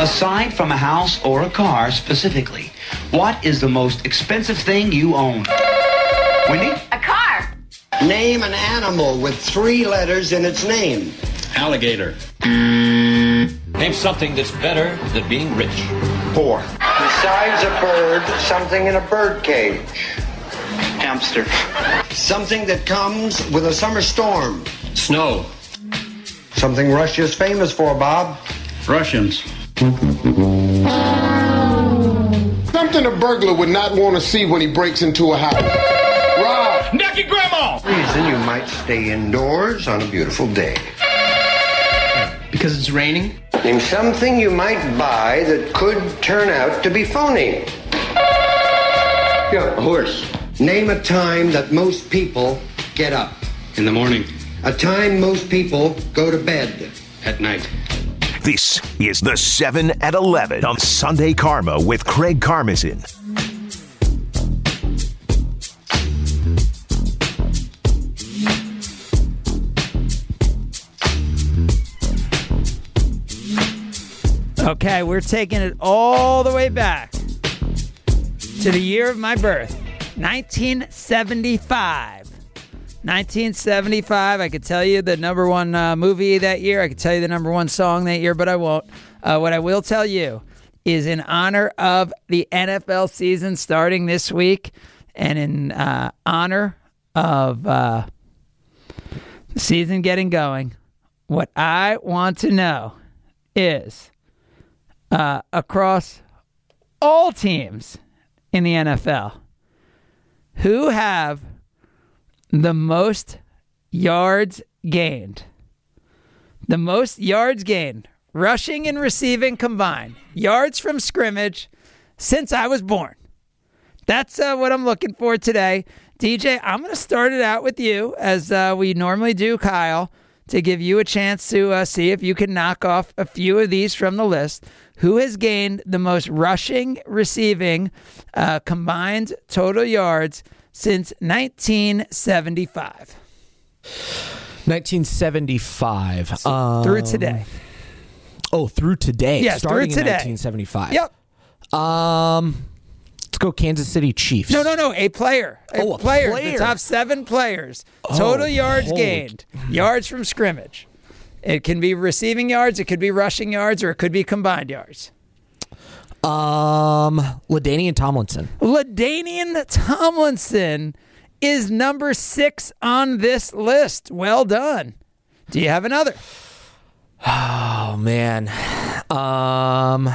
Aside from a house or a car specifically, what is the most expensive thing you own? Wendy? A car. Name an animal with three letters in its name. Alligator. Name something that's better than being rich. Four. Besides a bird, something in a bird cage. Hamster. Something that comes with a summer storm. Snow. Something Russia's famous for, Bob. Russians. Something a burglar would not want to see when he breaks into a house. Rob. Nucky Grandma! Reason you might stay indoors on a beautiful day. Because it's raining? Name something you might buy that could turn out to be phony. Yeah, a horse. Name a time that most people get up. In the morning. A time most people go to bed. At night. This is the 7 at 11 on Sunday Karma with Craig Karmazin. Okay, we're taking it all the way back to the year of my birth, 1975. 1975. I could tell you the number one uh, movie that year. I could tell you the number one song that year, but I won't. Uh, what I will tell you is in honor of the NFL season starting this week and in uh, honor of uh, the season getting going, what I want to know is uh, across all teams in the NFL who have the most yards gained. The most yards gained, rushing and receiving combined, yards from scrimmage since I was born. That's uh, what I'm looking for today. DJ, I'm going to start it out with you as uh, we normally do, Kyle, to give you a chance to uh, see if you can knock off a few of these from the list. Who has gained the most rushing, receiving, uh, combined total yards since 1975? 1975. Um, through today. Oh, through today. Yes, starting through today. in 1975. Yep. Um, let's go Kansas City Chiefs. No, no, no. A player. A, Oh, a player. player. The top seven players. Oh, Total yards hold. gained. Yards from scrimmage. It can be receiving yards, it could be rushing yards, or it could be combined yards. Um, LaDainian Tomlinson. LaDainian Tomlinson is number six on this list. Well done. Do you have another? Oh man. Um,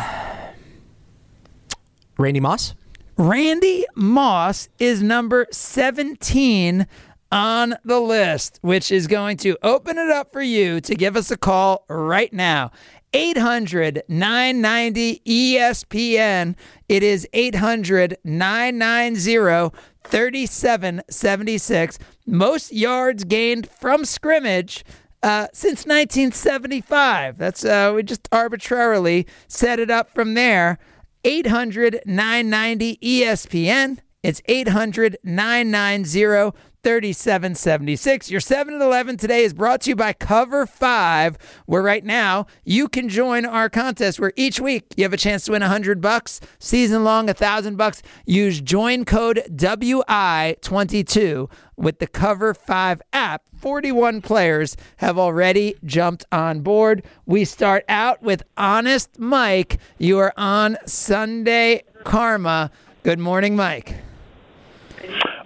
Randy Moss. Randy Moss is number 17 on the list, which is going to open it up for you to give us a call right now. 800 990 ESPN. It is 800 990 3776. Most yards gained from scrimmage. Uh, since 1975. That's uh, we just arbitrarily set it up from there. 800 990 ESPN. It's 800 990 3776. Your 7 at 11 today is brought to you by Cover 5, where right now you can join our contest where each week you have a chance to win 100 bucks, season long 1000 bucks. Use join code WI22 with the Cover 5 app. 41 players have already jumped on board. We start out with Honest Mike. You are on Sunday Karma. Good morning, Mike.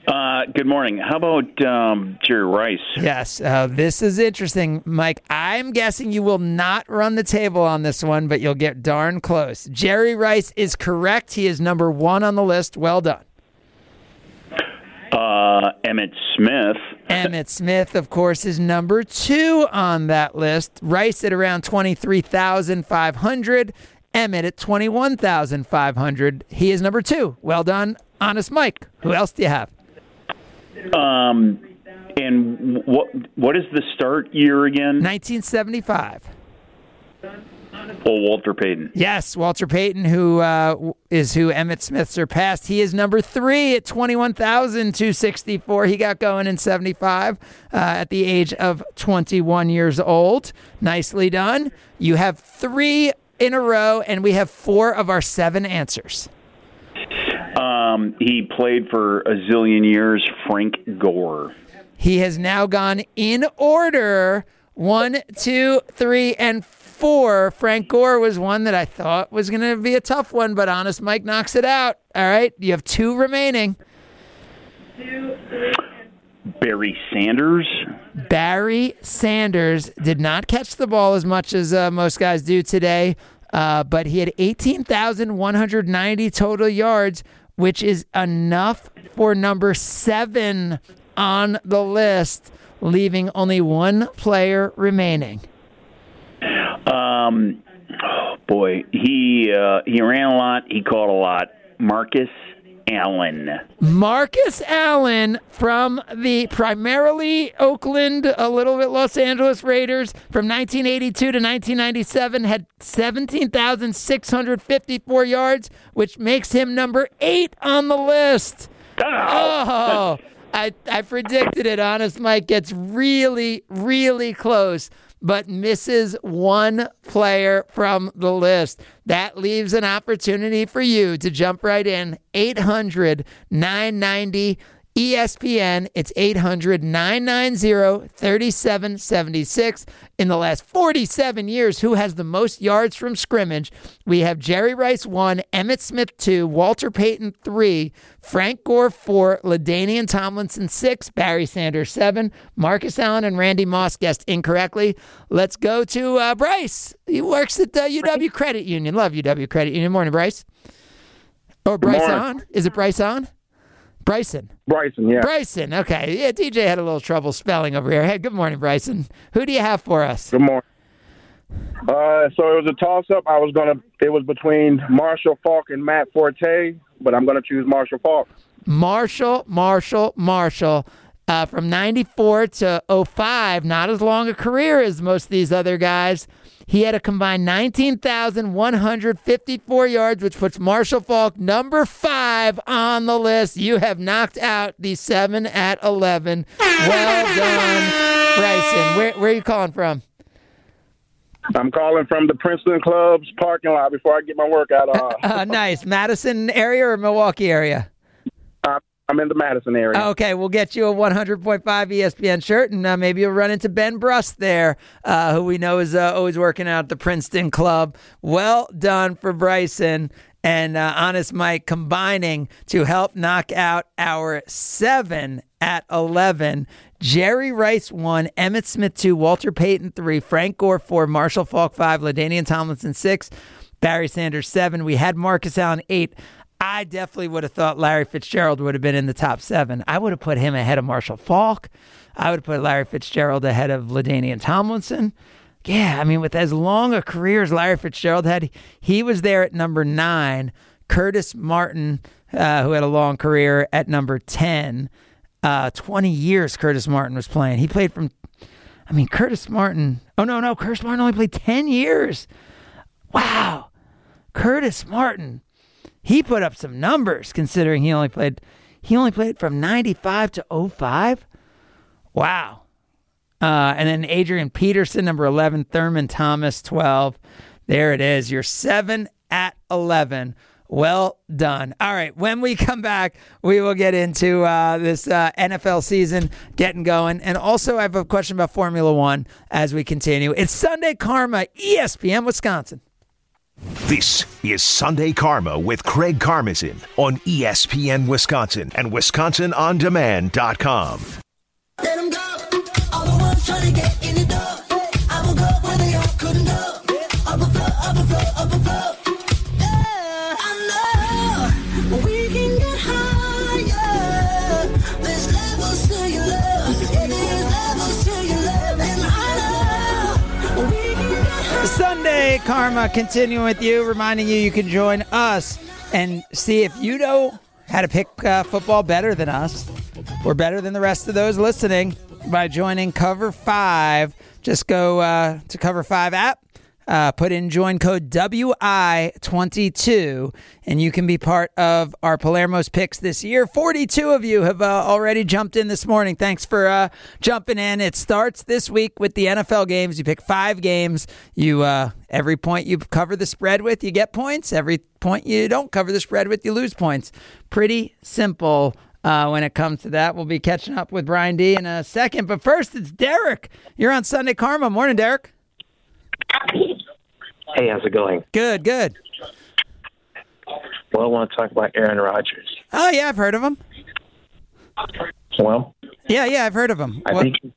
Uh, good morning. How about um, Jerry Rice? Yes, uh, this is interesting, Mike. I'm guessing you will not run the table on this one, but you'll get darn close. Jerry Rice is correct. He is number one on the list. Well done. Uh, Emmitt Smith. Emmitt Smith, of course, is number two on that list. Rice at around 23,500. Emmitt at 21,500. He is number two. Well done, Honest Mike. Who else do you have? Um, and what what is the start year again? 1975. Oh, Walter Payton. Yes, Walter Payton, who uh, is who Emmitt Smith surpassed. He is number three at 21,264. He got going in 75 uh, at the age of 21 years old. Nicely done. You have three in a row, and we have four of our seven answers. Um, he played for a zillion years. Frank Gore. He has now gone in order one, two, three, and four. Frank Gore was one that I thought was going to be a tough one, but Honest Mike knocks it out. All right, you have two remaining. Barry Sanders. Barry Sanders did not catch the ball as much as uh, most guys do today, uh, but he had 18,190 total yards, which is enough for number seven on the list, leaving only one player remaining. Um, oh boy, he uh, he ran a lot. He caught a lot. Marcus Allen. Marcus Allen from the primarily Oakland, a little bit Los Angeles Raiders from 1982 to 1997 had 17,654 yards, which makes him number eight on the list. Oh, I, I predicted it. Honest Mike gets really, really close, but misses one player from the list. That leaves an opportunity for you to jump right in. 800 990 ESPN. It's 800 990 3776. In the last 47 years, who has the most yards from scrimmage? We have Jerry Rice 1, Emmitt Smith 2, Walter Payton 3, Frank Gore 4, LaDainian Tomlinson 6, Barry Sanders 7, Marcus Allen and Randy Moss guessed incorrectly. Let's go to uh, Bryce. He works at the UW Credit Union. Love UW Credit Union. Morning, Bryce. Or Bryce on? Is it Bryce on? Bryson. Bryson, yeah. Bryson. Okay. Yeah, DJ had a little trouble spelling over here. Hey, good morning, Bryson. Who do you have for us? Good morning. Uh, so it was a toss up. I was gonna. It was between Marshall Faulk and Matt Forte, but I'm gonna choose Marshall Faulk. Marshall, Marshall, Marshall. Uh, from 94 to 05, not as long a career as most of these other guys. He had a combined 19,154 yards, which puts Marshall Faulk number five on the list. You have knocked out the seven at 11. Well done, Bryson. Where, where are you calling from? I'm calling from the Princeton Club's parking lot before I get my workout on. Uh, nice. Madison area or Milwaukee area? I'm in the Madison area. Okay, we'll get you a 100.5 ESPN shirt, and uh, maybe you'll run into Ben Brust there, uh, who we know is uh, always working out at the Princeton Club. Well done for Bryson and uh, Honest Mike combining to help knock out our seven at 11. Jerry Rice one, Emmitt Smith two, Walter Payton three, Frank Gore four, Marshall Faulk five, LaDainian Tomlinson six, Barry Sanders seven. We had Marcus Allen eight. I definitely would have thought Larry Fitzgerald would have been in the top seven. I would have put him ahead of Marshall Faulk. I would have put Larry Fitzgerald ahead of LaDainian Tomlinson. Yeah, I mean, with as long a career as Larry Fitzgerald had, he was there at number nine. Curtis Martin, uh, who had a long career, at number 10. Uh, 20 years Curtis Martin was playing. He played from, I mean, Curtis Martin. Oh, no, no. Curtis Martin only played 10 years. Wow. Curtis Martin. He put up some numbers considering he only played he only played from 95 to 05. Wow. Uh, and then Adrian Peterson, number 11, Thurman Thomas, 12. There it is. You're seven at 11. Well done. All right. When we come back, we will get into uh, this uh, NFL season getting going. And also, I have a question about Formula One as we continue. It's Sunday Karma, ESPN, Wisconsin. This is Sunday Karma with Craig Karmazin on ESPN Wisconsin and WisconsinOnDemand.com. Let 'em go. All the trying to get in Karma continuing with you, reminding you you can join us and see if you know how to pick uh, football better than us or better than the rest of those listening by joining Cover 5. Just go uh, to Cover 5 app. Uh, put in join code WI22 and you can be part of our Palermo's picks this year. 42 of you have uh, already jumped in this morning. Thanks for uh, jumping in. It starts this week with the NFL games. You pick five games. You uh, every point you cover the spread with, you get points. Every point you don't cover the spread with, you lose points. Pretty simple uh, when it comes to that. We'll be catching up with Brian D in a second. But first, it's Derek. You're on Sunday Karma. Morning, Derek. Hey, how's it going? Good, good. Well, I want to talk about Aaron Rodgers. Oh, yeah, I've heard of him. Well, Yeah, yeah, I've heard of him. I What- think.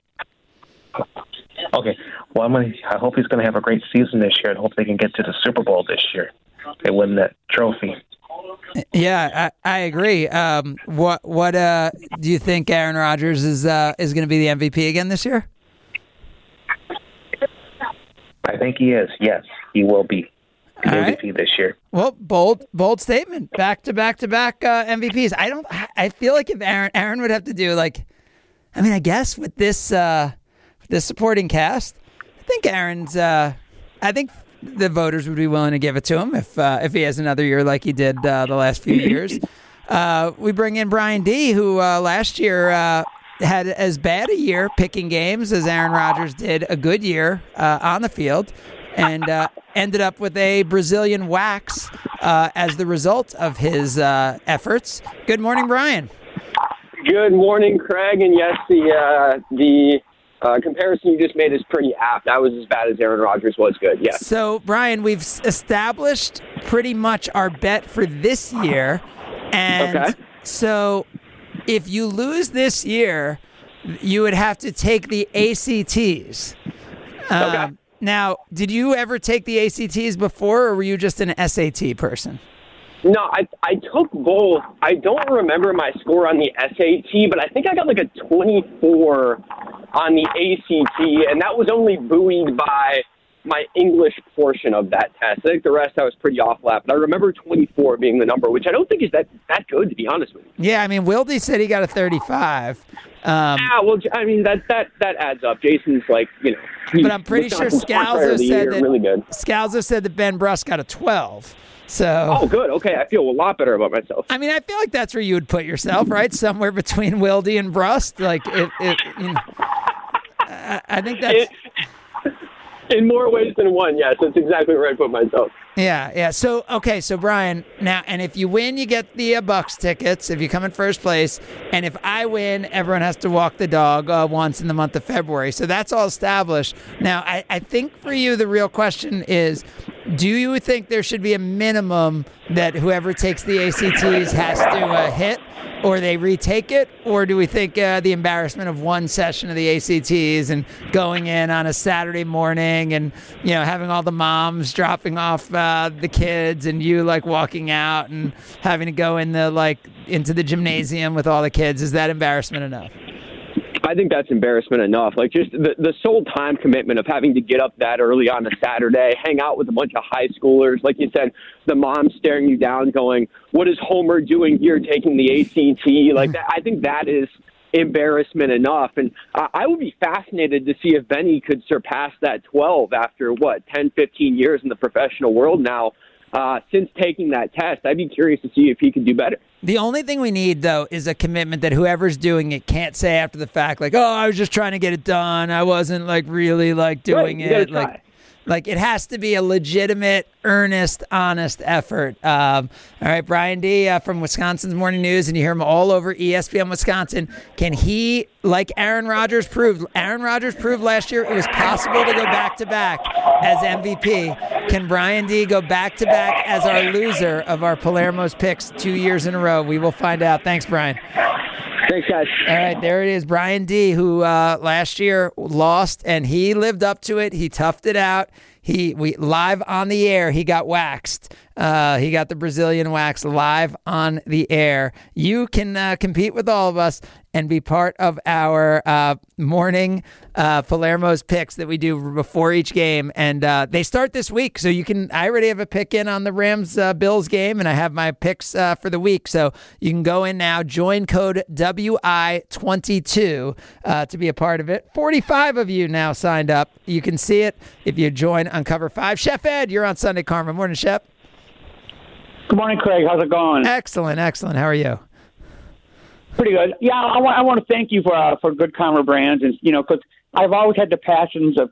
Okay. Well, I'm gonna, I hope he's going to have a great season this year, and hope they can get to the Super Bowl this year. They win that trophy. Yeah, I, I agree. Um, what what uh, do you think Aaron Rodgers is uh, is going to be the MVP again this year? I think he is. Yes, he will be the All right. MVP this year. Well, bold bold statement. Back to back to back uh, MVPs. I don't. I feel like if Aaron Aaron would have to do like, I mean, I guess with this uh, this supporting cast, I think Aaron's. Uh, I think the voters would be willing to give it to him if uh, if he has another year like he did uh, the last few years. Uh, we bring in Brian D, who uh, last year uh, had as bad a year picking games as Aaron Rodgers did a good year uh, on the field, and uh, ended up with a Brazilian wax uh, as the result of his uh, efforts. Good morning, Brian. Good morning, Craig. And yes, the uh, the uh, comparison you just made is pretty apt. That was as bad as Aaron Rodgers was good. Yes. So, Brian, we've established pretty much our bet for this year. And Okay. so, if you lose this year, you would have to take the ACTs. Um, Now, did you ever take the ACTs before, or were you just an SAT person? No, I I took both. I don't remember my score on the SAT, but I think I got like a 24 on the ACT, and that was only buoyed by my English portion of that test. I think the rest I was pretty off lap, but I remember 24 being the number, which I don't think is that that good to be honest with you. Yeah, I mean, Wildy said he got a 35. Um, yeah, well, I mean that that that adds up. Jason's like you know, but I'm pretty sure Scalzo said that really good. Scalzo said that Ben Brust got a 12. So Oh, good. Okay, I feel a lot better about myself. I mean, I feel like that's where you would put yourself, right? Somewhere between Wildy and Brust. Like, it, it, you know, I, I think that's. In more ways than one, yes, that's exactly where I put myself. Yeah, yeah. So okay, so Brian, now and if you win, you get the uh, Bucks tickets. If you come in first place, and if I win, everyone has to walk the dog uh, once in the month of February. So that's all established. Now, I, I think for you, the real question is, do you think there should be a minimum that whoever takes the ACTs has to uh, hit? Or they retake it, or do we think uh, the embarrassment of one session of the ACTs and going in on a Saturday morning and you know having all the moms dropping off uh, the kids and you like walking out and having to go in the like into the gymnasium with all the kids is that embarrassment enough? I think that's embarrassment enough. Like just the the sole time commitment of having to get up that early on a Saturday, hang out with a bunch of high schoolers, like you said, the mom staring you down, going, "What is Homer doing here, taking the ACT?" Like that. I think that is embarrassment enough. And I I would be fascinated to see if Benny could surpass that 12 after what 10, 15 years in the professional world now. Uh, since taking that test, I'd be curious to see if he could do better. The only thing we need though is a commitment that whoever's doing it can't say after the fact like, "Oh, I was just trying to get it done. I wasn't like really like doing gotta it." Like. Like it has to be a legitimate, earnest, honest effort. Um, all right, Brian D uh, from Wisconsin's Morning News, and you hear him all over ESPN Wisconsin. Can he, like Aaron Rodgers proved, Aaron Rodgers proved last year it was possible to go back to back as MVP. Can Brian D go back to back as our loser of our Palermo's picks two years in a row? We will find out. Thanks, Brian. Thanks, guys. All right, there it is. Brian D, who uh, last year lost, and he lived up to it. He toughed it out. He we live on the air. He got waxed. Uh, he got the Brazilian wax live on the air. You can uh, compete with all of us and be part of our uh, morning uh, Palermo's picks that we do before each game, and uh, they start this week. So you can. I already have a pick in on the Rams uh, Bills game, and I have my picks uh, for the week. So you can go in now. Join code WI twenty two uh, to be a part of it. Forty five of you now signed up. You can see it if you join on Cover Five. Chef Ed, you're on Sunday Karma. Morning, Chef. Good morning, Craig. How's it going? Excellent, excellent. How are you? Pretty good. Yeah, I want I want to thank you for uh, for Good Karma Brands, and you know, because I've always had the passions of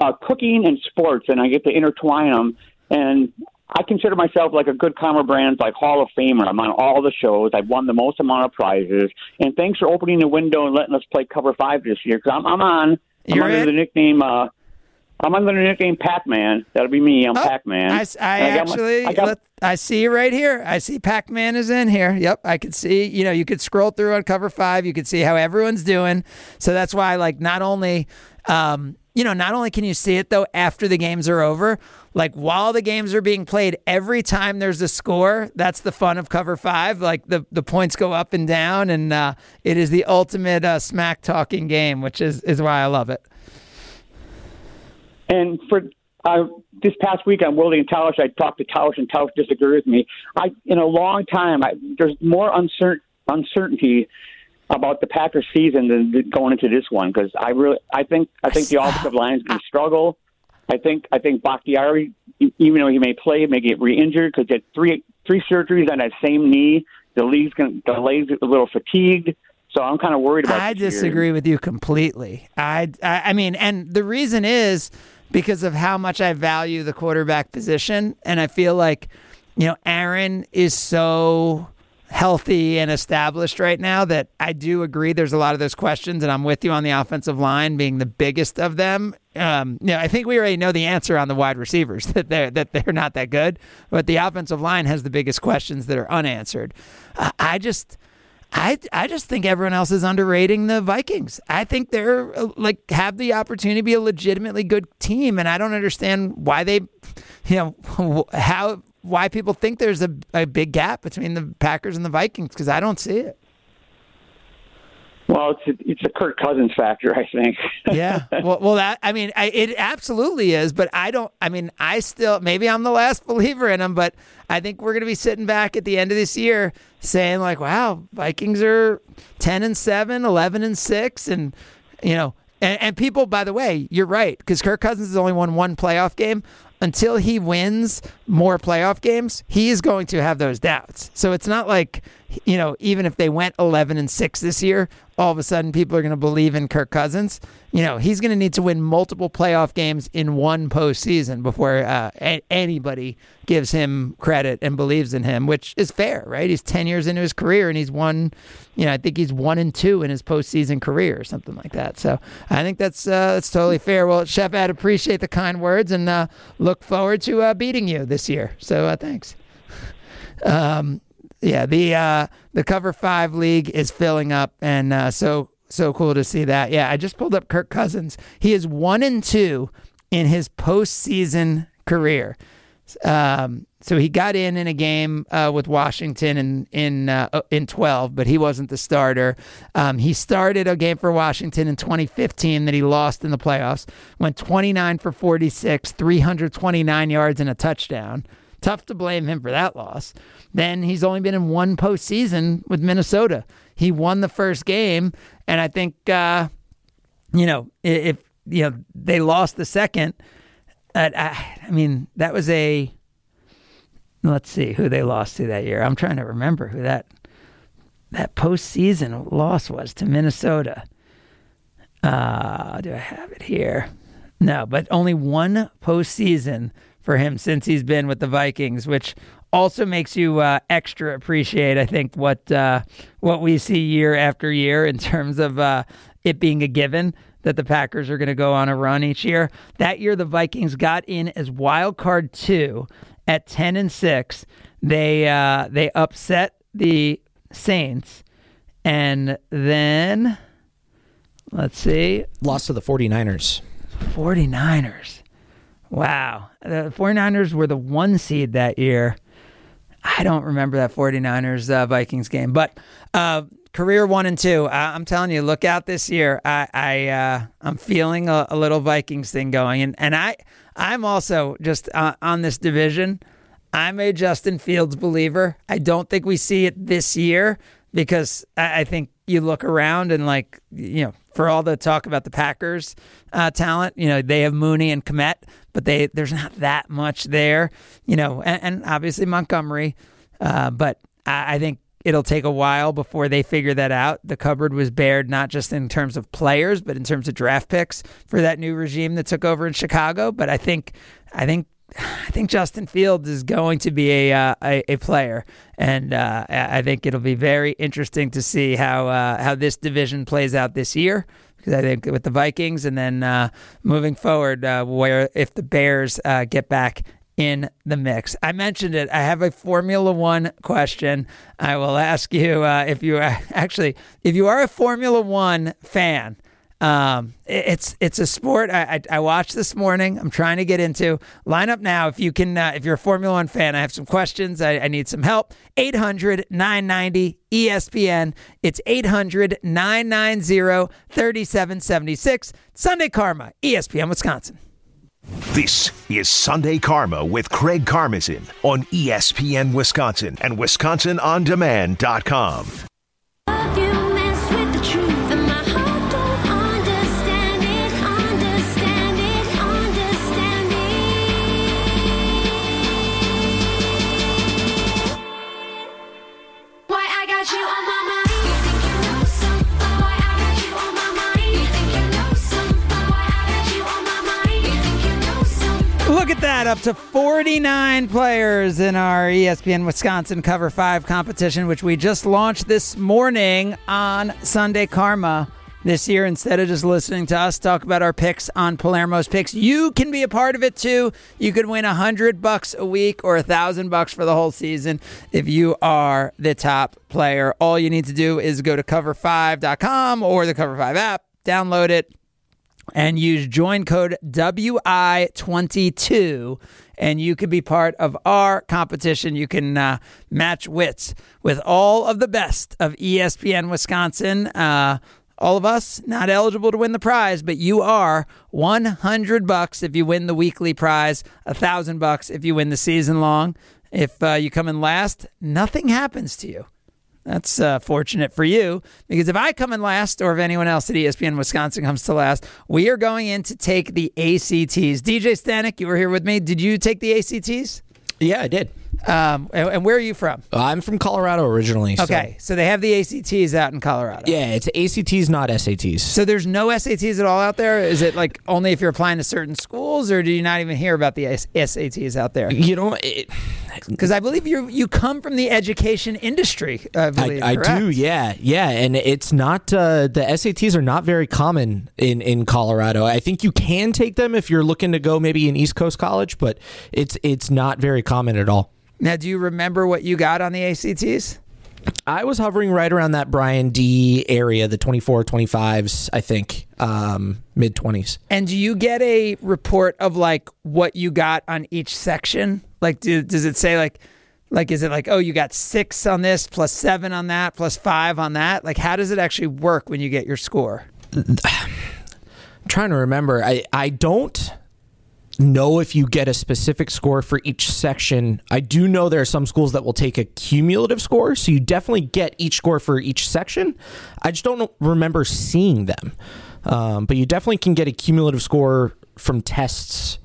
uh, cooking and sports, and I get to intertwine them. And I consider myself like a Good Karma Brands like Hall of Famer. I'm on all the shows. I've won the most amount of prizes, and thanks for opening the window and letting us play Cover Five this year. Because I'm, I'm on. I'm You're under in? the nickname. Uh, I'm under the nickname Pac Man. That'll be me. I'm Pac Man. Oh, I, s- I actually, let- I see you right here. I see Pac Man is in here. Yep, I could see. You know, you could scroll through on cover five. You could see how everyone's doing. So that's why, like, not only, um, you know, not only can you see it though after the games are over, like while the games are being played, every time there's a score, that's the fun of cover five. Like the the points go up and down, and uh, it is the ultimate uh, smack talking game, which is is why I love it. And for uh, this past week on Willie and Tausch, I talked to Tausch, and Tausch disagreed with me. I, in a long time, I, there's more uncertain, uncertainty about the Packers season than than going into this one because I really, I think, I think the offensive line is going to struggle. I think, I think Bakhtiari, even though he may play, may get re-injured because he had three three surgeries on that same knee. The league's going, the league's a little fatigued. So I'm kind of worried about. I this year. disagree with you completely. I, I I mean, and the reason is because of how much I value the quarterback position, and I feel like you know Aaron is so healthy and established right now that I do agree there's a lot of those questions, and I'm with you on the offensive line being the biggest of them. Um, you know, I think we already know the answer on the wide receivers that they're that they're not that good, but the offensive line has the biggest questions that are unanswered. Uh, I just. I I just think everyone else is underrating the Vikings. I think they're uh, like have the opportunity to be a legitimately good team, and I don't understand why they, you know, how why people think there's a, a big gap between the Packers and the Vikings because I don't see it. Well, it's a, it's a Kirk Cousins factor, I think. yeah. Well, well, that I mean, I, it absolutely is, but I don't. I mean, I still maybe I'm the last believer in them, but I think we're going to be sitting back at the end of this year saying like, "Wow, Vikings are ten and seven, 11 and six, and you know." And, and people, by the way, you're right because Kirk Cousins has only won one playoff game. Until he wins more playoff games, he is going to have those doubts. So it's not like, you know, even if they went 11 and 6 this year, all of a sudden people are going to believe in Kirk Cousins. You know, he's going to need to win multiple playoff games in one postseason before uh, a- anybody gives him credit and believes in him, which is fair, right? He's 10 years into his career and he's won, you know, I think he's one and two in his postseason career or something like that. So I think that's uh, that's totally fair. Well, Chef, I'd appreciate the kind words and uh, look forward to uh, beating you this year. So uh, thanks. Um, yeah, the uh, the cover five league is filling up, and uh, so so cool to see that. Yeah, I just pulled up Kirk Cousins. He is one and two in his postseason career. Um, so he got in in a game uh, with Washington in in uh, in 12, but he wasn't the starter. Um, he started a game for Washington in 2015 that he lost in the playoffs. Went 29 for 46, 329 yards and a touchdown. Tough to blame him for that loss. Then he's only been in one postseason with Minnesota. He won the first game, and I think uh, you know if you know they lost the second. Uh, I, I mean, that was a. Let's see who they lost to that year. I'm trying to remember who that that postseason loss was to Minnesota. Uh, do I have it here? No, but only one postseason for him since he's been with the Vikings, which also makes you uh, extra appreciate, I think, what uh, what we see year after year in terms of uh, it being a given that the Packers are going to go on a run each year. That year, the Vikings got in as wild card two at ten and six. They uh, they upset the Saints, and then let's see, Lost to the 49ers. 49ers. Wow. The 49ers were the one seed that year. I don't remember that 49ers uh, Vikings game, but uh, career one and two. I, I'm telling you, look out this year. I, I uh, I'm feeling a, a little Vikings thing going, and and I I'm also just uh, on this division. I'm a Justin Fields believer. I don't think we see it this year because I, I think you look around and like you know for all the talk about the Packers uh, talent, you know they have Mooney and Kmet, but they there's not that much there, you know, and, and obviously Montgomery, uh, but I, I think it'll take a while before they figure that out. The cupboard was bared not just in terms of players, but in terms of draft picks for that new regime that took over in Chicago. But I think, I think. I think Justin Fields is going to be a uh, a, a player, and uh, I think it'll be very interesting to see how uh, how this division plays out this year. Because I think with the Vikings, and then uh, moving forward, uh, where if the Bears uh, get back in the mix. I mentioned it. I have a Formula One question. I will ask you uh, if you are actually if you are a Formula One fan. Um, it's it's a sport I, I I watched this morning. I'm trying to get into. Line up now if you can. Uh, if you're a Formula One fan, I have some questions. I, I need some help. 800 990 ESPN. It's 800 990 3776. Sunday Karma, ESPN Wisconsin. This is Sunday Karma with Craig Karmazin on ESPN Wisconsin and WisconsinOnDemand.com. Look at that, up to 49 players in our ESPN Wisconsin Cover 5 competition, which we just launched this morning on Sunday Karma. This year, instead of just listening to us talk about our picks on Palermo's picks, you can be a part of it too. You could win a hundred bucks a week or a thousand bucks for the whole season if you are the top player. All you need to do is go to cover5.com or the Cover 5 app, download it, and use join code WI22 and you can be part of our competition. You can uh, match wits with all of the best of ESPN Wisconsin. Uh, all of us not eligible to win the prize, but you are 100 bucks if you win the weekly prize, a thousand bucks if you win the season long. If uh, you come in last, nothing happens to you. That's uh, fortunate for you because if I come in last or if anyone else at ESPN Wisconsin comes to last, we are going in to take the ACTs. DJ Stanek, you were here with me. Did you take the ACTs? Yeah, I did. Um, and, and where are you from? I'm from Colorado originally. so- Okay, so they have the ACTs out in Colorado. Yeah, it's ACTs, not SATs. So there's no SATs at all out there? Is it like only if you're applying to certain schools, or do you not even hear about the SATs out there? You know, because I believe you you come from the education industry. I believe. I, I do, yeah, yeah, and it's not uh, the SATs are not very common in in Colorado. I think you can take them if you're looking to go maybe an East Coast college, but it's it's not very common at all. Now, do you remember what you got on the ACTs? I was hovering right around that Brian D area, the 24, 25s, I think, um, mid 20s. And do you get a report of like what you got on each section? Like, do, does it say like, like is it like, oh, you got six on this, plus seven on that, plus five on that? Like, how does it actually work when you get your score? I'm trying to remember. I, I don't know if you get a specific score for each section. I do know there are some schools that will take a cumulative score, so you definitely get each score for each section. I just don't remember seeing them. Um, but you definitely can get a cumulative score from tests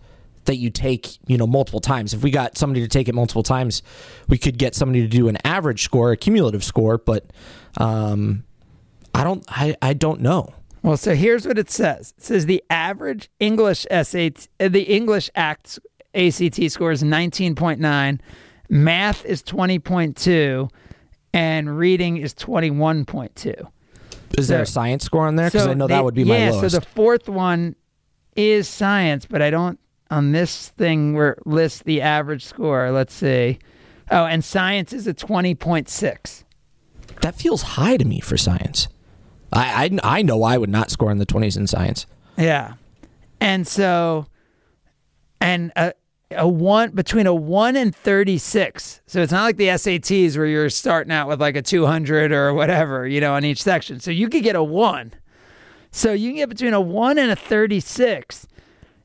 that you take, you know, multiple times. If we got somebody to take it multiple times, we could get somebody to do an average score, a cumulative score, but um, I don't I, I don't know. Well, so here's what it says. It says the average English SAT, uh, the English Act ACT score is 19.9, math is 20.2, and reading is 21.2. Is there a science score on there? Because So I know they- that would be my yeah, lowest. so the fourth one is science, but I don't on this thing where it lists the average score. Let's see. Oh, and science is a 20.6. that feels high to me for science. I, I I know I would not score in the twenties in science. Yeah. And so, and a, a one between a one and 36. So it's not like the SATs where you're starting out with like a 200 or whatever, you know, on each section. So you could get a one. So you can get between a one and a 36.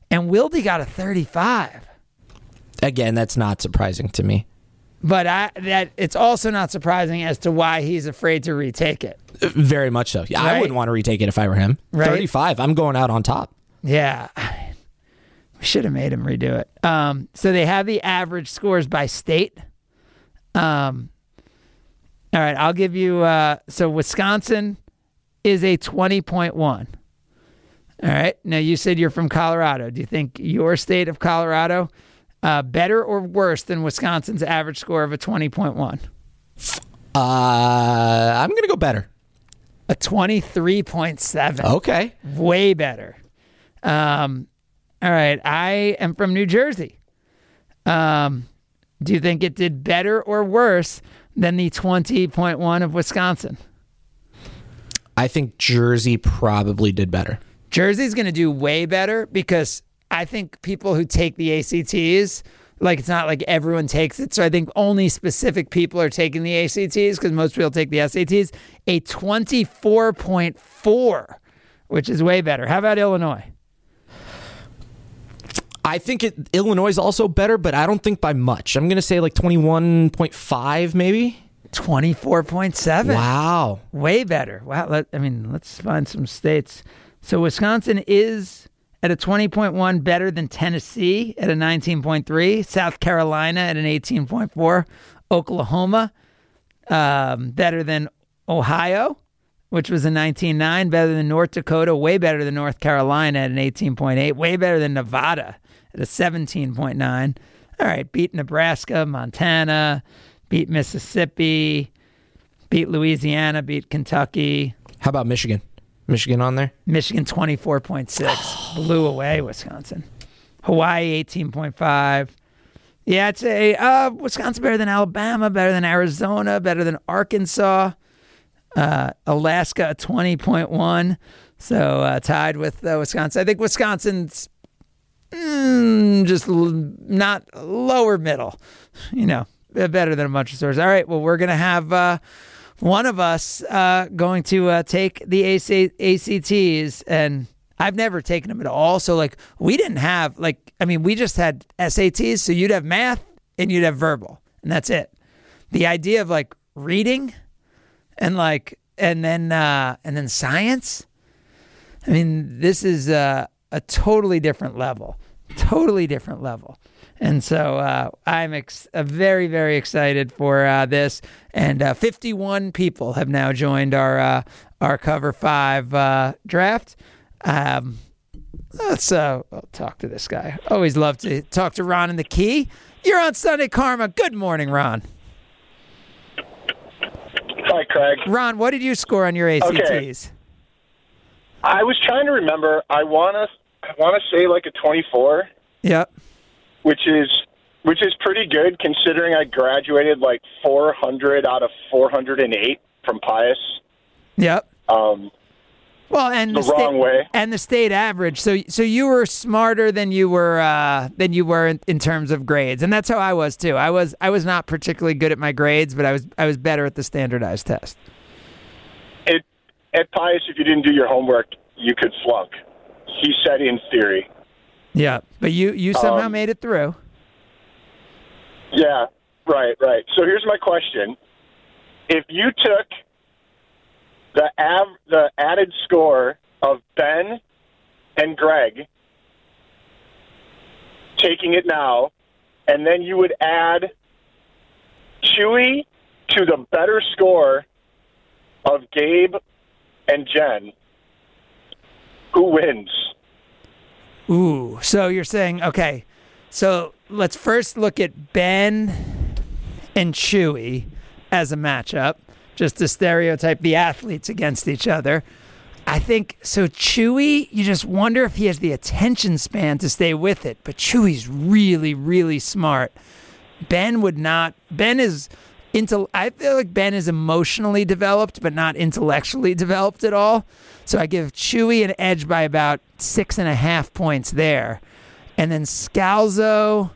And Wildy got a 35. Again, that's not surprising to me. But I that it's also not surprising as to why he's afraid to retake it. Very much so. Yeah, I wouldn't want to retake it if I were him. Right. Thirty-five. I'm going out on top. Yeah. We should have made him redo it. Um, so they have the average scores by state. Um, all right, I'll give you. Uh, so Wisconsin is a twenty point one. All right. Now you said you're from Colorado. Do you think your state of Colorado uh, better or worse than Wisconsin's average score of a twenty point one? Uh, I'm gonna go better. A twenty three point seven. Okay. Way better. Um, all right. I am from New Jersey. Um, do you think it did better or worse than the 20.1 of Wisconsin? I think Jersey probably did better. Jersey's going to do way better because I think people who take the ACTs, like it's not like everyone takes it. So I think only specific people are taking the ACTs because most people take the SATs. A 24.4, which is way better. How about Illinois? I think it, Illinois is also better, but I don't think by much. I'm going to say like 21.5 maybe. 24.7. Wow. Way better. Wow. Let, I mean, let's find some states. So Wisconsin is at a 20.1 better than Tennessee at a 19.3, South Carolina at an 18.4, Oklahoma um, better than Ohio, which was a 19.9, better than North Dakota, way better than North Carolina at an 18.8, way better than Nevada at a 17.9. All right, beat Nebraska, Montana, beat Mississippi, beat Louisiana, beat Kentucky. How about Michigan? Michigan on there? Michigan 24.6, blew away Wisconsin. Hawaii 18.5. Yeah, I'd say uh, Wisconsin better than Alabama, better than Arizona, better than Arkansas. Uh, Alaska 20.1, so uh, tied with uh, Wisconsin. I think Wisconsin's mm, just l- not lower middle, you know, better than a bunch of stores. All right, well, we're going to have uh, one of us uh, going to uh, take the AC- ACTs, and I've never taken them at all. So, like, we didn't have, like, I mean, we just had SATs, so you'd have math and you'd have verbal, and that's it. The idea of like reading and like, and then, uh, and then science. I mean, this is uh, a totally different level, totally different level. And so uh, I'm ex- uh, very, very excited for uh, this. And uh, 51 people have now joined our uh, our cover five uh, draft. Um, let's uh, I'll talk to this guy. Always love to talk to Ron in the key. You're on Sunday Karma. Good morning, Ron. Hi, Craig. Ron, what did you score on your ACTs? Okay. I was trying to remember. I want to I want to say like a 24, Yep. Which is which is pretty good considering I graduated like 400 out of 408 from Pius. Yep. Um, Well, and The sta- wrong way. and the state average. So, so you were smarter than you were uh, than you were in, in terms of grades, and that's how I was too. I was I was not particularly good at my grades, but I was I was better at the standardized test. it at Pius, if you didn't do your homework, you could flunk. He said in theory. Yeah, but you you somehow Um, made it through. Yeah, right, right. So here's my question: If you took the av- the added score of Ben and Greg, taking it now, and then you would add Chewy to the better score of Gabe and Jen, who wins? Ooh, so you're saying okay? So let's first look at Ben and Chewy as a matchup, just to stereotype the athletes against each other. I think so. Chewy, you just wonder if he has the attention span to stay with it. But Chewy's really, really smart. Ben would not. Ben is into. I feel like Ben is emotionally developed, but not intellectually developed at all. So I give Chewy an edge by about six and a half points there, and then Scalzo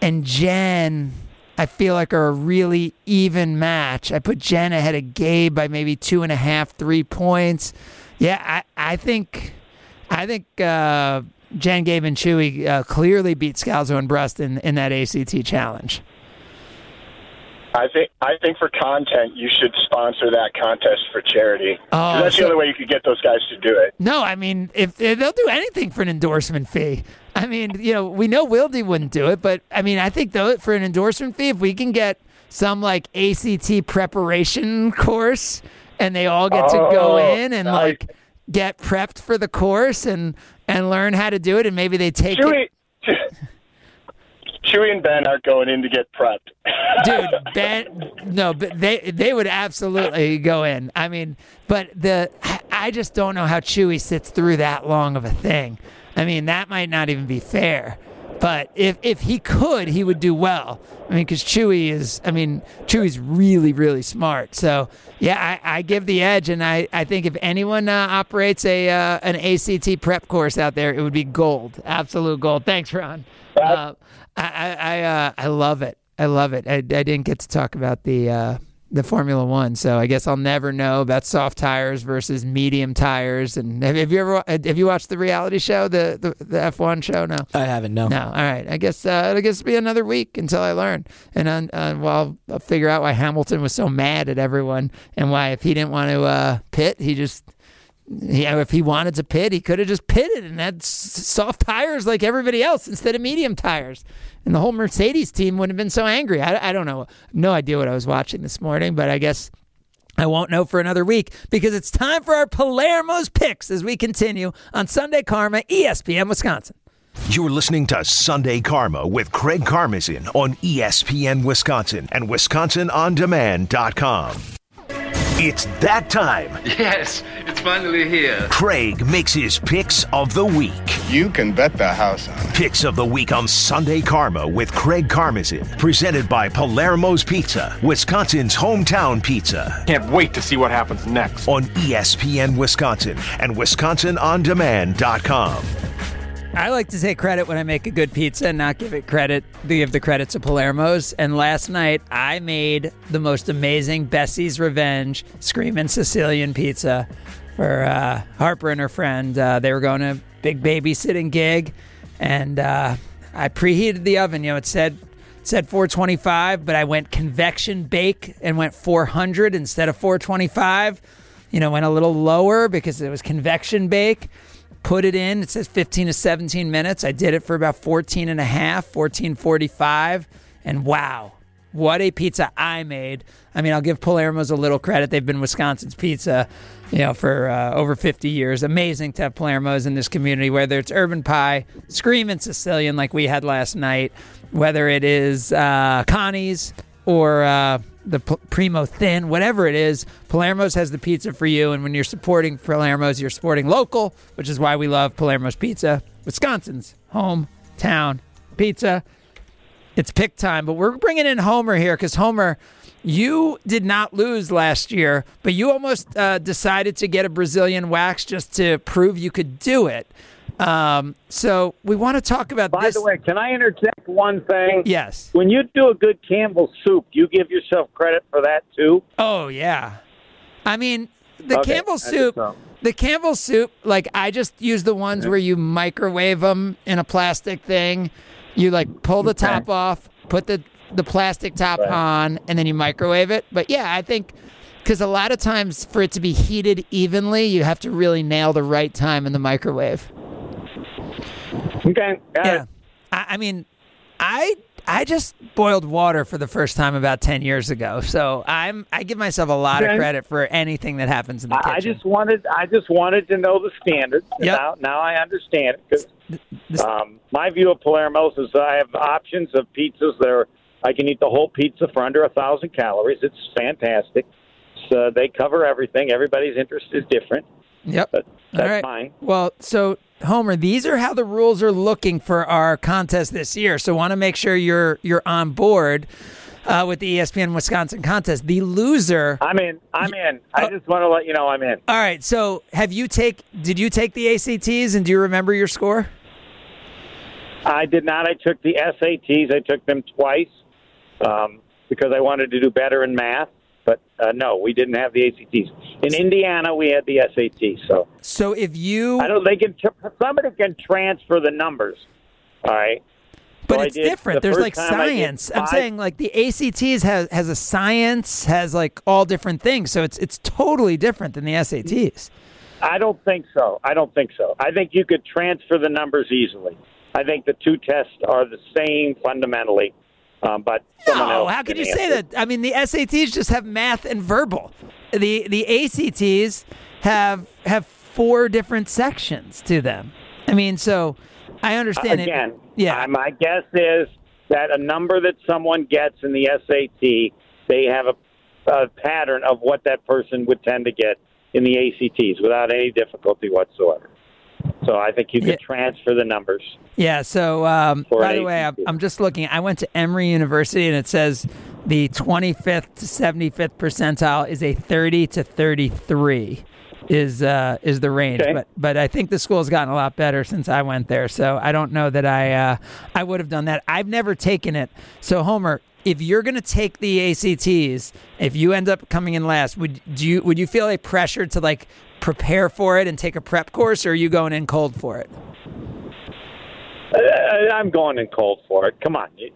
and Jen. I feel like are a really even match. I put Jen ahead of Gabe by maybe two and a half, three points. Yeah, I, I think, I think uh, Jen, Gabe, and Chewy uh, clearly beat Scalzo and Brust in, in that ACT challenge. I think I think for content, you should sponsor that contest for charity. Oh, that's so- the only way you could get those guys to do it. No, I mean, if, if they'll do anything for an endorsement fee. I mean, you know, we know Wildy wouldn't do it, but I mean, I think though for an endorsement fee, if we can get some like ACT preparation course, and they all get to go Oh, in and like get prepped for the course and and learn how to do it, and maybe they take it. Chewy, and Ben aren't going in to get prepped. dude ben no but they they would absolutely go in. I mean but the I- i just don't know how chewy sits through that long of a thing. I mean that might not even be fair but if if he could he would do well. I mean because chewy is i mean chewy's really really smart. So yeah i, I give the edge and i i think if anyone uh, operates a uh, an act prep course out there it would be gold absolute gold. Thanks ron uh, I I I, uh, I love it. I love it. I, I didn't get to talk about the uh, the Formula One, so I guess I'll never know about soft tires versus medium tires. And have, have you ever have you watched the reality show, the the, the F one show? No, I haven't. No. no. All right. I guess uh, I guess it'll be another week until I learn, and uh, uh, well, I'll figure out why Hamilton was so mad at everyone, and why if he didn't want to uh, pit, he just. Yeah, if he wanted to pit, he could have just pitted and had soft tires like everybody else instead of medium tires. And the whole Mercedes team wouldn't have been so angry. I, I don't know. No idea what I was watching this morning, but I guess I won't know for another week because it's time for our Palermo's picks as we continue on Sunday Karma, ESPN Wisconsin. You're listening to Sunday Karma with Craig Karmazin on ESPN Wisconsin and WisconsinOnDemand.com. It's that time. Yes, it's finally here. Craig makes his picks of the week. You can bet the house on it. Picks of the week on Sunday Karma with Craig Karmazin, presented by Palermo's Pizza, Wisconsin's hometown pizza. Can't wait to see what happens next. On ESPN Wisconsin and WisconsinOnDemand.com. I like to take credit when I make a good pizza and not give it credit, give the credit to Palermo's. And last night I made the most amazing Bessie's Revenge Screaming Sicilian pizza for uh, Harper and her friend. Uh, they were going to a big babysitting gig, and uh, I preheated the oven. You know, it said it said 425, but I went convection bake and went 400 instead of 425. You know, went a little lower because it was convection bake put it in. It says 15 to 17 minutes. I did it for about 14 and a half, 1445. And wow, what a pizza I made. I mean, I'll give Palermo's a little credit. They've been Wisconsin's pizza, you know, for uh, over 50 years. Amazing to have Palermo's in this community, whether it's urban pie, screaming Sicilian like we had last night, whether it is uh, Connie's or uh, the Primo Thin, whatever it is, Palermo's has the pizza for you. And when you're supporting Palermo's, you're supporting local, which is why we love Palermo's Pizza, Wisconsin's hometown pizza. It's pick time, but we're bringing in Homer here because Homer, you did not lose last year, but you almost uh, decided to get a Brazilian wax just to prove you could do it. Um, so we want to talk about By this. the way, can I interject one thing? Yes. When you do a good Campbell's soup, you give yourself credit for that too. Oh yeah, I mean the Okay, Campbell soup. so. The Campbell soup, like I just use the ones where you microwave them in a plastic thing. You like pull the top off, put the the plastic top Right. on, and then you microwave it. But yeah, I think because a lot of times for it to be heated evenly, you have to really nail the right time in the microwave. Okay. yeah. I, I mean, I I just boiled water for the first time about ten years ago, so I'm I give myself a lot Okay. of credit for anything that happens in the I I just wanted I just wanted to know the standards. And Yep. Now, now I understand it because um, my view of Palermo's is I have options of pizzas that are I can eat the whole pizza for under a thousand calories. It's fantastic. So they cover everything. Everybody's interest is different. Yep. But that's All right. mine. Well, so Homer, these are how the rules are looking for our contest this year. So want to make sure you're you're on board uh, with the ESPN Wisconsin contest. The loser. I'm in. I'm in. I just want to let you know I'm in. All right. So have you take? Did you take the ACTs and do you remember your score? I did not. I took the SATs. I took them twice um, because I wanted to do better in math. But uh, no, we didn't have the ACTs. In Indiana, we had the SATs. So, so if you, I don't. They can. Somebody can transfer the numbers. All right. But I it's different. the There's like science. I'm saying like the ACTs has has a science, has like all different things. So it's it's totally different than the SATs. I don't think so. I don't think so. I think you could transfer the numbers easily. I think the two tests are the same fundamentally, um, but No, how could can you say that? I mean, the SATs just have math and verbal. The the ACTs have have four different sections to them. I mean, so I understand it. Again, Yeah. uh, my guess is that a number that someone gets in the SAT, they have a, a pattern of what that person would tend to get in the ACTs without any difficulty whatsoever. So I think you could transfer the numbers. Yeah. So, um, by the way, I'm, I'm just looking. I went to Emory University, and it says the 25th to 75th percentile is a 30 to 33 is uh, is the range. Okay. But but I think the school's gotten a lot better since I went there. So I don't know that I uh, I would have done that. I've never taken it. So Homer. If you're going to take the ACTs, if you end up coming in last, would do you would you feel a pressure to like prepare for it and take a prep course, or are you going in cold for it? Uh, I'm going in cold for it. Come on, you,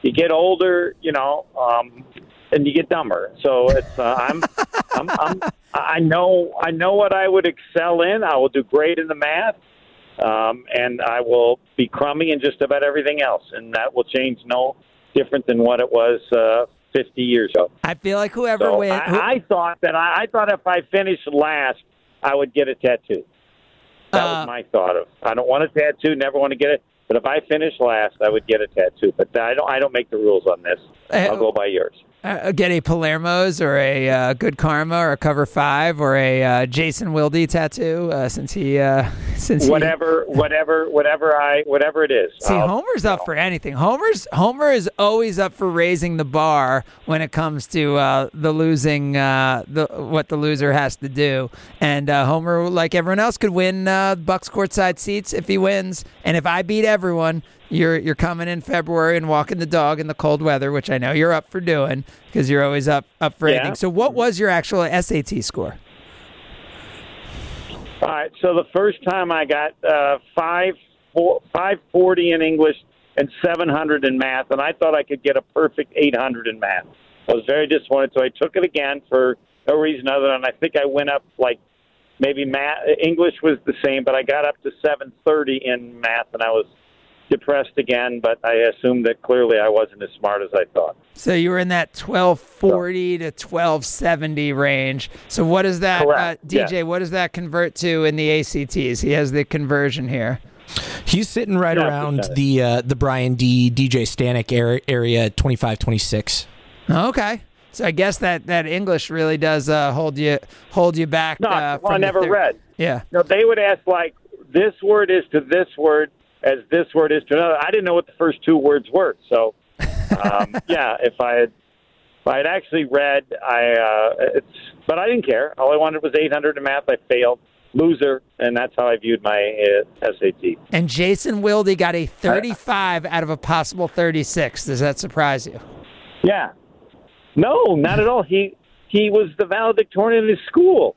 you get older, you know, um, and you get dumber. So it's uh, I'm, I'm I'm I know I know what I would excel in. I will do great in the math, um, and I will be crummy in just about everything else, and that will change no different than what it was uh, 50 years ago. I feel like whoever So wins. I, I thought that I, I thought if I finished last, I would get a tattoo. That Uh, was my thought of. I don't want a tattoo. Never want to get it. But if I finish last, I would get a tattoo. But I don't. I don't make the rules on this. I'll go by yours. Uh, get a Palermo's or a uh, Good Karma or a Cover Five or a uh, Jason Wilde tattoo uh, since he uh, since he- Whatever, whatever, whatever I, whatever it is. See, I'll- Homer's up for anything. Homer's Homer is always up for raising the bar when it comes to uh, the losing, uh, the what the loser has to do. And uh, Homer, like everyone else, could win uh, Bucks courtside seats if he wins. And if I beat everyone, you're you're coming in February and walking the dog in the cold weather, which I know you're up for doing because you're always up up for Yeah. anything. So, what was your actual SAT score? All right. So the first time I got uh, five four, five forty in English and seven hundred in math, and I thought I could get a perfect eight hundred in math. I was very disappointed, so I took it again for no reason other than I think I went up like maybe math. English was the same, but I got up to seven thirty in math, and I was depressed again. But I assumed that clearly I wasn't as smart as I thought. So you were in that twelve forty to twelve seventy range. So what does that, uh, DJ? yeah. What does that convert to in the ACTs? He has the conversion here. He's sitting right Yeah, around the uh, the Brian D DJ Stanek area, area 25 26. Okay. So I guess that, that English really does uh, hold you hold you back. No, uh, well, I from the never thir- read. Yeah. No, they would ask like this word is to this word as this word is to another. I didn't know what the first two words were, so um, yeah. If I had, if I had actually read, I uh, it's, but I didn't care. All I wanted was 800 in math. I failed, loser, and that's how I viewed my uh, SAT. And Jason Wilde got a thirty five out of a possible thirty six. Does that surprise you? Yeah. No, not at all. He he was the valedictorian in his school.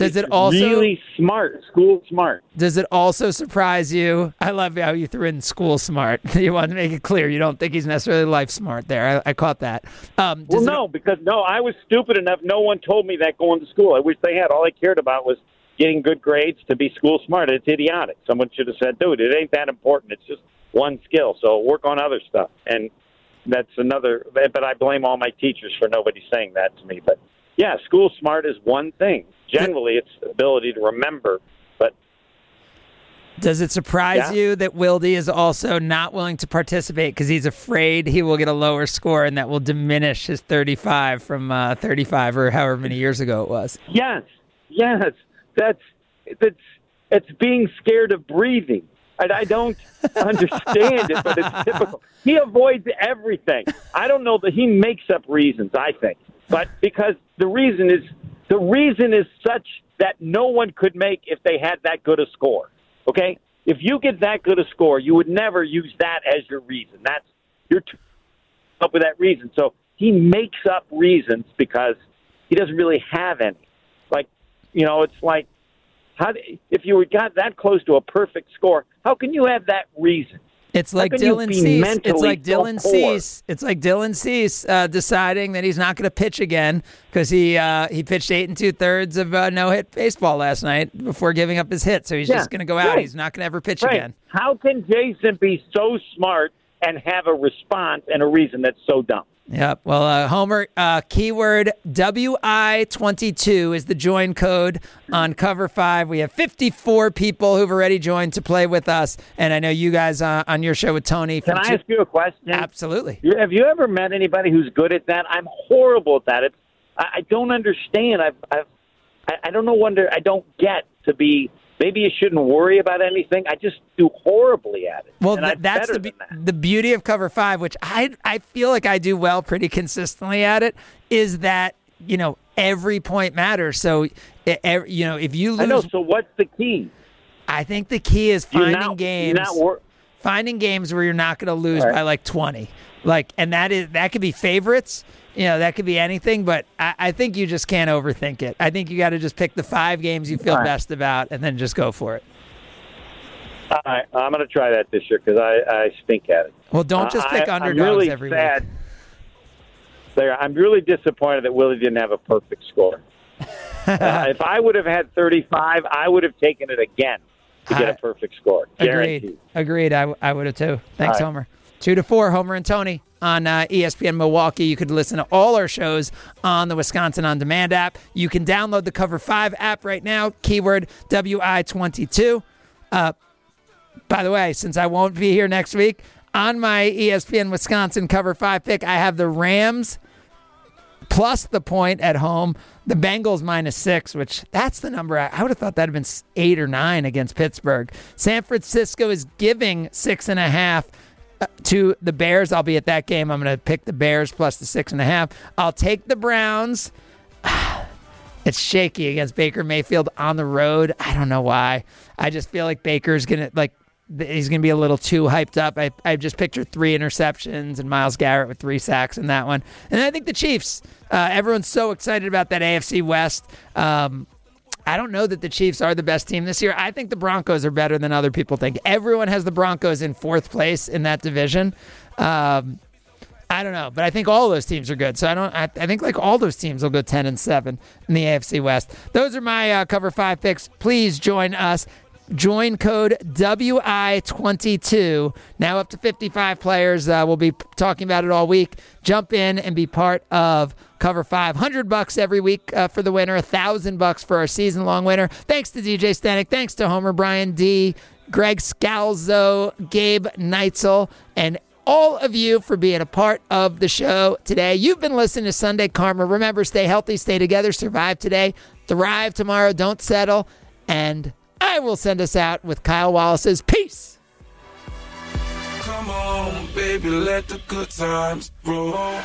Does it also really smart? School smart. Does it also surprise you? I love how you threw in school smart. you want to make it clear you don't think he's necessarily life smart. There, I, I caught that. Um, Well, does it- no, because no, I was stupid enough. No one told me that going to school. I wish they had. All I cared about was getting good grades to be school smart. It's idiotic. Someone should have said, "Dude, it ain't that important. It's just one skill. So work on other stuff." And that's another. But I blame all my teachers for nobody saying that to me. But yeah, school smart is one thing. Generally, it's ability to remember. But Does it surprise Yeah. you that Wilde is also not willing to participate because he's afraid he will get a lower score and that will diminish his 35 from uh, 35 or however many years ago it was? Yes, yes, that's that's it's being scared of breathing. And I don't understand it, but it's typical. He avoids everything. I don't know that he makes up reasons. I think, but because the reason is the reason is such that no one could make if they had that good a score. Okay, if you get that good a score, you would never use that as your reason. That's you're t- up with that reason. So he makes up reasons because he doesn't really have any. Like, you know, it's like how if you got that close to a perfect score, how can you have that reason? It's like Dylan Cease. It's like Dylan? Cease. It's like Dylan Cease uh, deciding that he's not going to pitch again because he uh, he pitched eight and two thirds of uh, no hit baseball last night before giving up his hit. So he's Yeah, just going to go out. right. He's not going to ever pitch Right. again. How can Jason be so smart and have a response and a reason that's so dumb? Yep. Well, uh, Homer, uh, keyword WI22 is the join code on cover five. We have 54 people who've already joined to play with us. And I know you guys uh, on your show with Tony. Can I two- ask you a question? Absolutely. Have you ever met anybody who's good at that? I'm horrible at that. It's, I, I don't understand. I've, I've, I, I don't know. Wonder. I don't get to be. Maybe you shouldn't worry about anything. I just do horribly at it. Well, th- that's the, than be- the beauty of cover five, which I I feel like I do well pretty consistently at it, is that you know every point matters. So, e- e- you know, if you lose, I know. So what's the key? I think the key is finding not- games. wor- finding games where you're not going to lose Right. by like 20. Like, and that is that could be favorites. You know, that could be anything. But I, I think you just can't overthink it. I think you got to just pick the five games you feel right. best about, and then just go for it. All right, I'm going to try that this year because I, I stink at it. Well, don't just Uh, pick I, underdogs I'm really every sad. week. There, I'm really disappointed that Willie didn't have a perfect score. Uh, if I would have had 35, I would have taken it again to get a perfect score. Guaranteed. Agreed. Agreed. I, I would have too. Thanks, right. Homer. Two to four, Homer and Tony on uh, ESPN Milwaukee. You could listen to all our shows on the Wisconsin On Demand app. You can download the Cover 5 app right now, keyword WI22. Uh, by the way, since I won't be here next week, on my ESPN Wisconsin Cover 5 pick, I have the Rams plus the point at home. The Bengals minus six, which that's the number. I, I would have thought that'd have been eight or nine against Pittsburgh. San Francisco is giving six and a half to the Bears. I'll be at that game. I'm going to pick the Bears plus the six and a half. I'll take the Browns. It's shaky against Baker Mayfield on the road. I don't know why. I just feel like Baker's gonna like he's gonna be a little too hyped up. I I just pictured three interceptions and Myles Garrett with three sacks in that one. And I think the Chiefs. Uh, everyone's so excited about that AFC West. Um, I don't know that the Chiefs are the best team this year. I think the Broncos are better than other people think. Everyone has the Broncos in fourth place in that division. Um, I don't know, but I think all those teams are good. So I don't. I, I think like all those teams will go ten and seven in the AFC West. Those are my uh, cover five picks. Please join us. Join code WI22. Now up to 55 players. Uh, we'll be talking about it all week. Jump in and be part of Cover 500 bucks every week uh, for the winner, a thousand bucks for our season long winner. Thanks to DJ Stanek. Thanks to Homer Brian D, Greg Scalzo, Gabe Neitzel, and all of you for being a part of the show today. You've been listening to Sunday Karma. Remember, stay healthy, stay together, survive today, thrive tomorrow, don't settle. And I will send us out with Kyle Wallace's Peace. Come on, baby, let the good times roll.